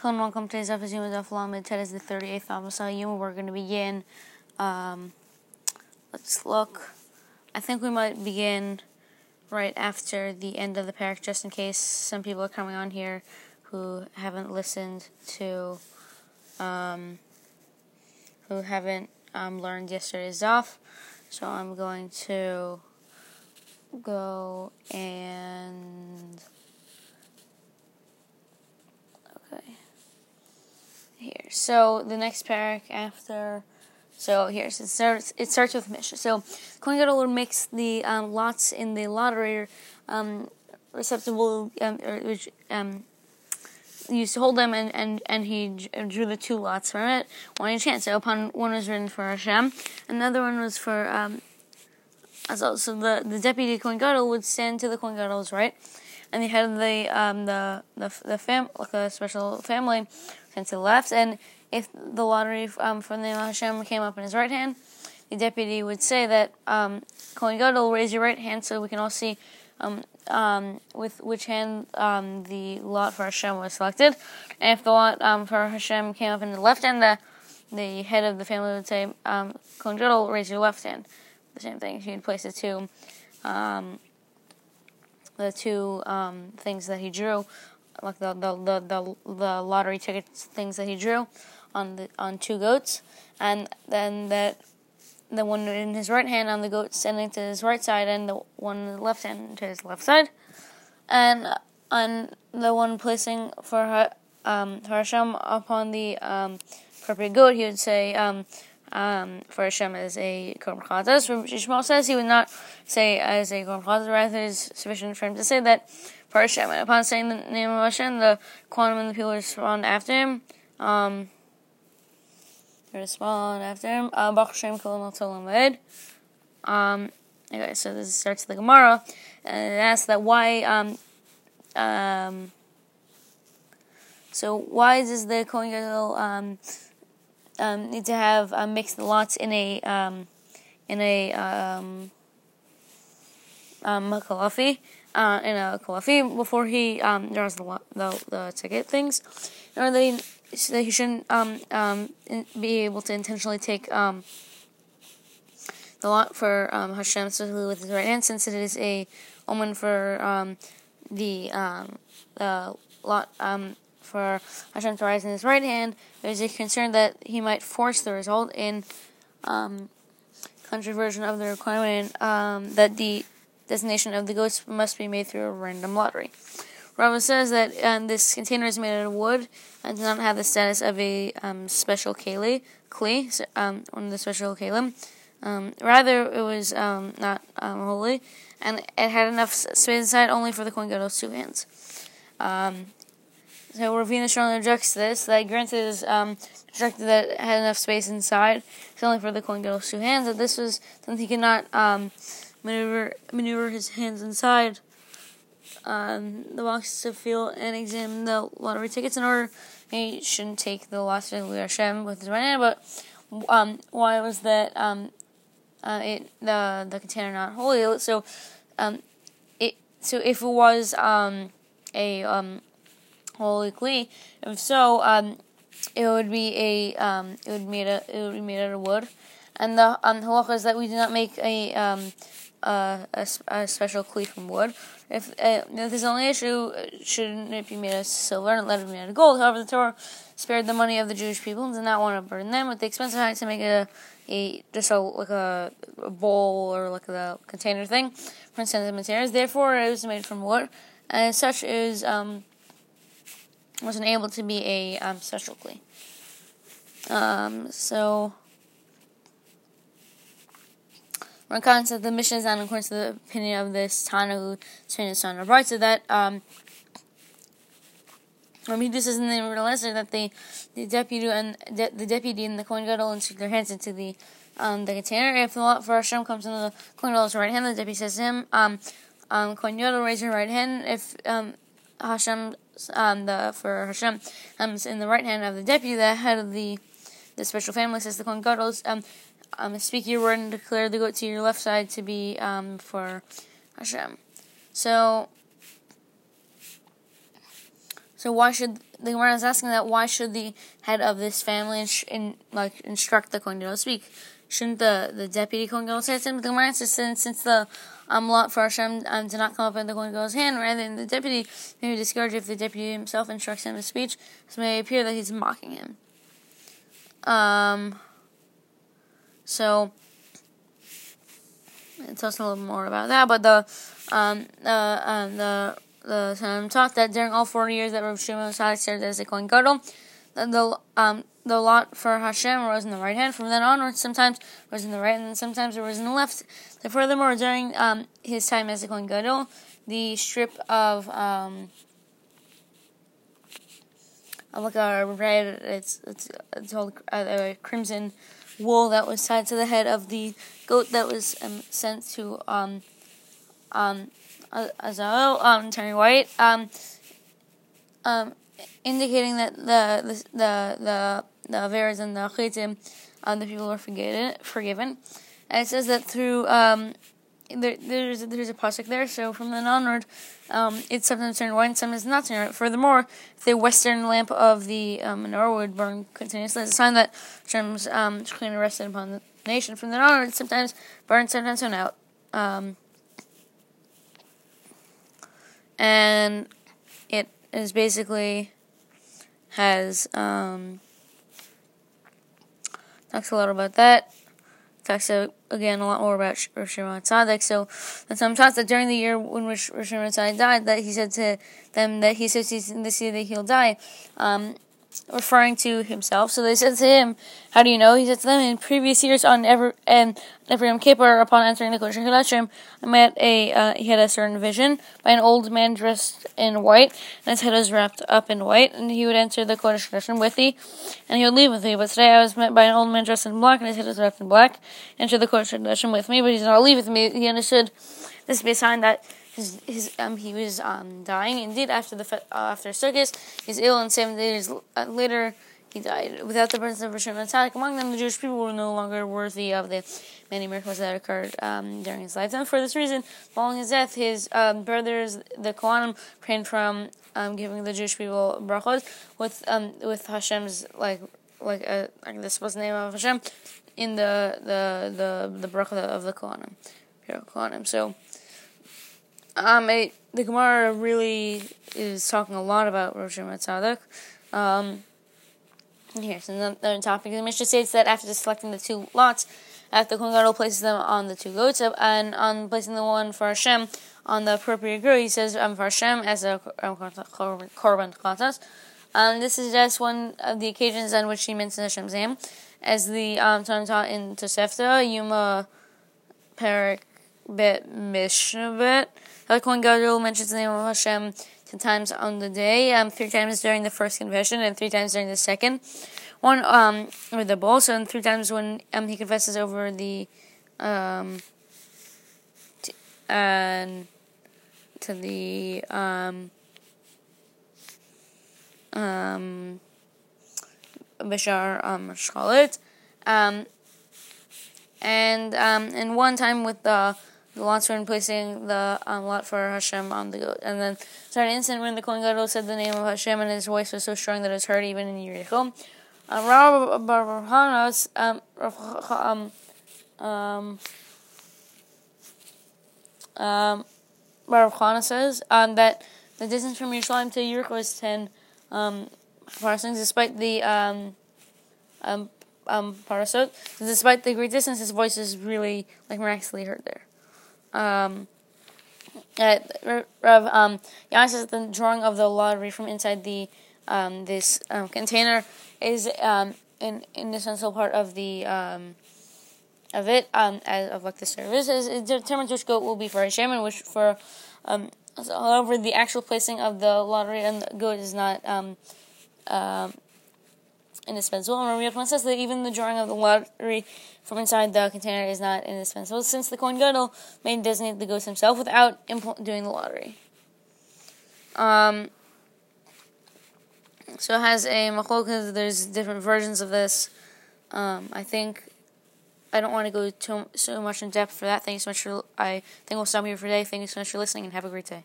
Hello and welcome to today's episode of Lamed. Today is the 38th Amos We're going to begin. Um, let's look. I think we might begin right after the end of the parak, just in case some people are coming on here who haven't listened to, um, who haven't um, learned yesterday's off. So I'm going to go and here. So the next parak after. So here it starts. It starts with Mishnah. So Kohen Gadol mix the um, lots in the lottery um, receptacle, um, which um, used to hold them, and, and, and he drew the two lots from it, one each hand. So upon one was written for Hashem, another one was for. Um, so, so the the deputy Kohen Gadol would stand to the Kohen Gadol's right, and the head of the um, the the the fam like a special family and to the left. And if the lottery um, from the Hashem came up in his right hand, the deputy would say that um, Kohen Gadol, raise your right hand so we can all see um, um, with which hand um, the lot for Hashem was selected. And if the lot um, for Hashem came up in the left hand, the, the head of the family would say, um, Kohen Gadol, raise your left hand. The same thing. He'd place the two, um, the two things that he drew like the the, the, the, the lottery tickets things that he drew on the on two goats, and then that the one in his right hand on the goat standing to his right side, and the one in the left hand to his left side, and on the one placing for um, for Hashem upon the um, appropriate goat, he would say. Um, um, for Hashem as a Korban Chatas. Shmuel says he would not say as a Korban Chatas, rather it is sufficient for him to say that And upon saying the name of Hashem, the Kohanim and the people respond after him. Um, respond after him. Uh, Baruch Hashem Kolam Um, okay, so this starts the Gemara, and it asks that why, um, um, so why does the Kohen Gadol, um, um, need to have uh, mixed lots in a, um, in a, um, um, makalafi? Uh, in a coffee before he um, draws the, the, the ticket things, or they that he shouldn't um, um, be able to intentionally take um, the lot for um, Hashem, especially with his right hand, since it is a omen for um, the um, the lot um, for Hashem to rise in his right hand. There's a concern that he might force the result in um, controversion of the requirement um, that the designation of the goats must be made through a random lottery. Rava says that um, this container is made out of wood and does not have the status of a um, special keli, kli, um, one of the special kalim. Um, rather, it was um, not um, holy, and it had enough space inside only for the Kohen Gadol's two hands. So Ravina strongly objects to this, that granted is um, that it had enough space inside, it's only for the Kohen Gadol's two hands, that this was something he could not maneuver maneuver his hands inside um, the box to feel and examine the lottery tickets in order he shouldn't take the of Hashem with his right hand. But um, why was that um, uh, it the the container not holy? So um, it so if it was um, a um, holy kli, if so, um, it would be a um, it would made a, it would be made out of wood. And the um, halacha is that we do not make a um, a, a, special kli from wood. If, uh, if there's only issue, shouldn't it be made of silver and let it be made of gold? However, the Torah spared the money of the Jewish people and did not want to burn them with the expense of having to make a, a just a like a, a bowl or like a container thing for instance materials. Therefore, it was made from wood, and as such, is um, wasn't able to be a um, special kli. Um, so. Rakan said the Mishnah is not according to the opinion of this Tana who trained his son right, so that um Rabbi says in the lesser that the the deputy and de, the deputy and the Kohen Gadol insert their hands into the um the container. If the lot for Hashem comes into the Kohen Gadol's right hand, the deputy says to him, um um Kohen Gadol raise your right hand. If um Hashem um the for Hashem comes in the right hand of the deputy, the head of the the special family says the Kohen Gadol's um um, speak your word and declare the goat to your left side to be um, for Hashem. So, So why should the Gemara is asking that? Why should the head of this family in, like instruct the Kohen to speak? Shouldn't the, the deputy Kohen Gadol say? But the Gemara says since, since the um, lot for Hashem um, did not come up in the Kohen Gadol's hand, rather than the deputy may be discouraged if the deputy himself instructs him to speech, it may appear that he's mocking him. Um. So it tells a little more about that, but the um, uh, the the um, taught that during all 40 years that Rav Shimon Tzaddik served as a Kohen Gadol, the, um the lot for Hashem was in the right hand. From then onwards, sometimes was in the right, and then sometimes it was in the left. So furthermore, during um, his time as a Kohen Gadol, the strip of um, like a red, it's it's it's called uh, crimson wool that was tied to the head of the goat that was um, sent to um um Azazel, um turning white, um um indicating that the the the the, the Averas and the Chitim, um, the people were forgiven. Forgiven, and it says that through um, there, there's there's a pasuk there. So from then onward, um, it's sometimes turned white, sometimes not turned white. Furthermore, the western lamp of the um, menorah would burn continuously. It's a sign that Hashem's um, Shekhinah rested upon the nation. From then onward, sometimes burn, sometimes turn out. Um, and it is basically has um, talks a lot about that. Talks uh, again a lot more about Rosh Tzaddik. So the Talmud talks that during the year when Rosh Tzaddik died, that he said to them that he associates in this year that he'll die. Um, referring to himself. So they said to him, "How do you know?" He said to them, "In previous years, on every and every Yom Kippur, upon entering the Kodesh Hashim, I met a uh, he had a certain vision by an old man dressed in white, and his head was wrapped up in white, and he would enter the Kodesh Hashim with thee, and he would leave with thee. But today I was met by an old man dressed in black, and his head was wrapped in black, enter the Kodesh Hashim with me, but he did not leave with me. He understood this to be a sign that." His, his um he was um dying. Indeed, after the uh, after Sukkos, he's ill, and seven days uh, later he died. Without the presence of Hashem attack among them, the Jewish people were no longer worthy of the many miracles that occurred um, during his lifetime. For this reason, following his death, his um, brothers, the Kohanim, refrained from um, giving the Jewish people brachos with um with Hashem's like like uh, like this was the name of Hashem in the the the the bracha of the Kohanim, Kohanim. So. Um, it, the Gemara really is talking a lot about Rosh Hashanah Um, here's another topic. The Mishnah states that after selecting the two lots, after the Kohen Gadol places them on the two goats, and on placing the one for Hashem on the appropriate goat, he says um, for Hashem as a um, korban chatas. Um, this is just one of the occasions on which he mentions Hashem's name, as the um, time taught in Tosefta, Yuma Perik Bet Mishnah the Kohen Gadol mentions the name of Hashem ten times on the day, um, three times during the first confession and three times during the second. One um, with the bowl, so and three times when um, he confesses over the um, t- and to the um, um, Bashar um, Charlotte, um, and um, and one time with the the lots when placing the um, lot for Hashem on the goat. And then started an incident when the Kohen Gadol said the name of Hashem and his voice was so strong that it was heard even in Yericho. Um, Rav um, um, um, um, Rav Chana says um, that the distance from Yerushalayim to Yericho is 10 um, parsons, despite the um, um, um, parasot. Despite the great distance, his voice is really like miraculously heard there um, uh, Rav um, Yana says the drawing of the lottery from inside the um, this um, container is um, an, an essential part of the um, of it um, as, of like the service is. It determines which goat will be for Hashem and which for um, however the actual placing of the lottery and the goat is not um, um, indispensable. And Rabbi says that even the drawing of the lottery from inside the container is not indispensable, since the Kohen Gadol may designate the ghost himself without impl- doing the lottery. Um, so it has a machlokas. There's different versions of this. Um, I think I don't want to go too so much in depth for that. Thanks so much for I think we'll stop here for today. Thank you so much for listening and have a great day.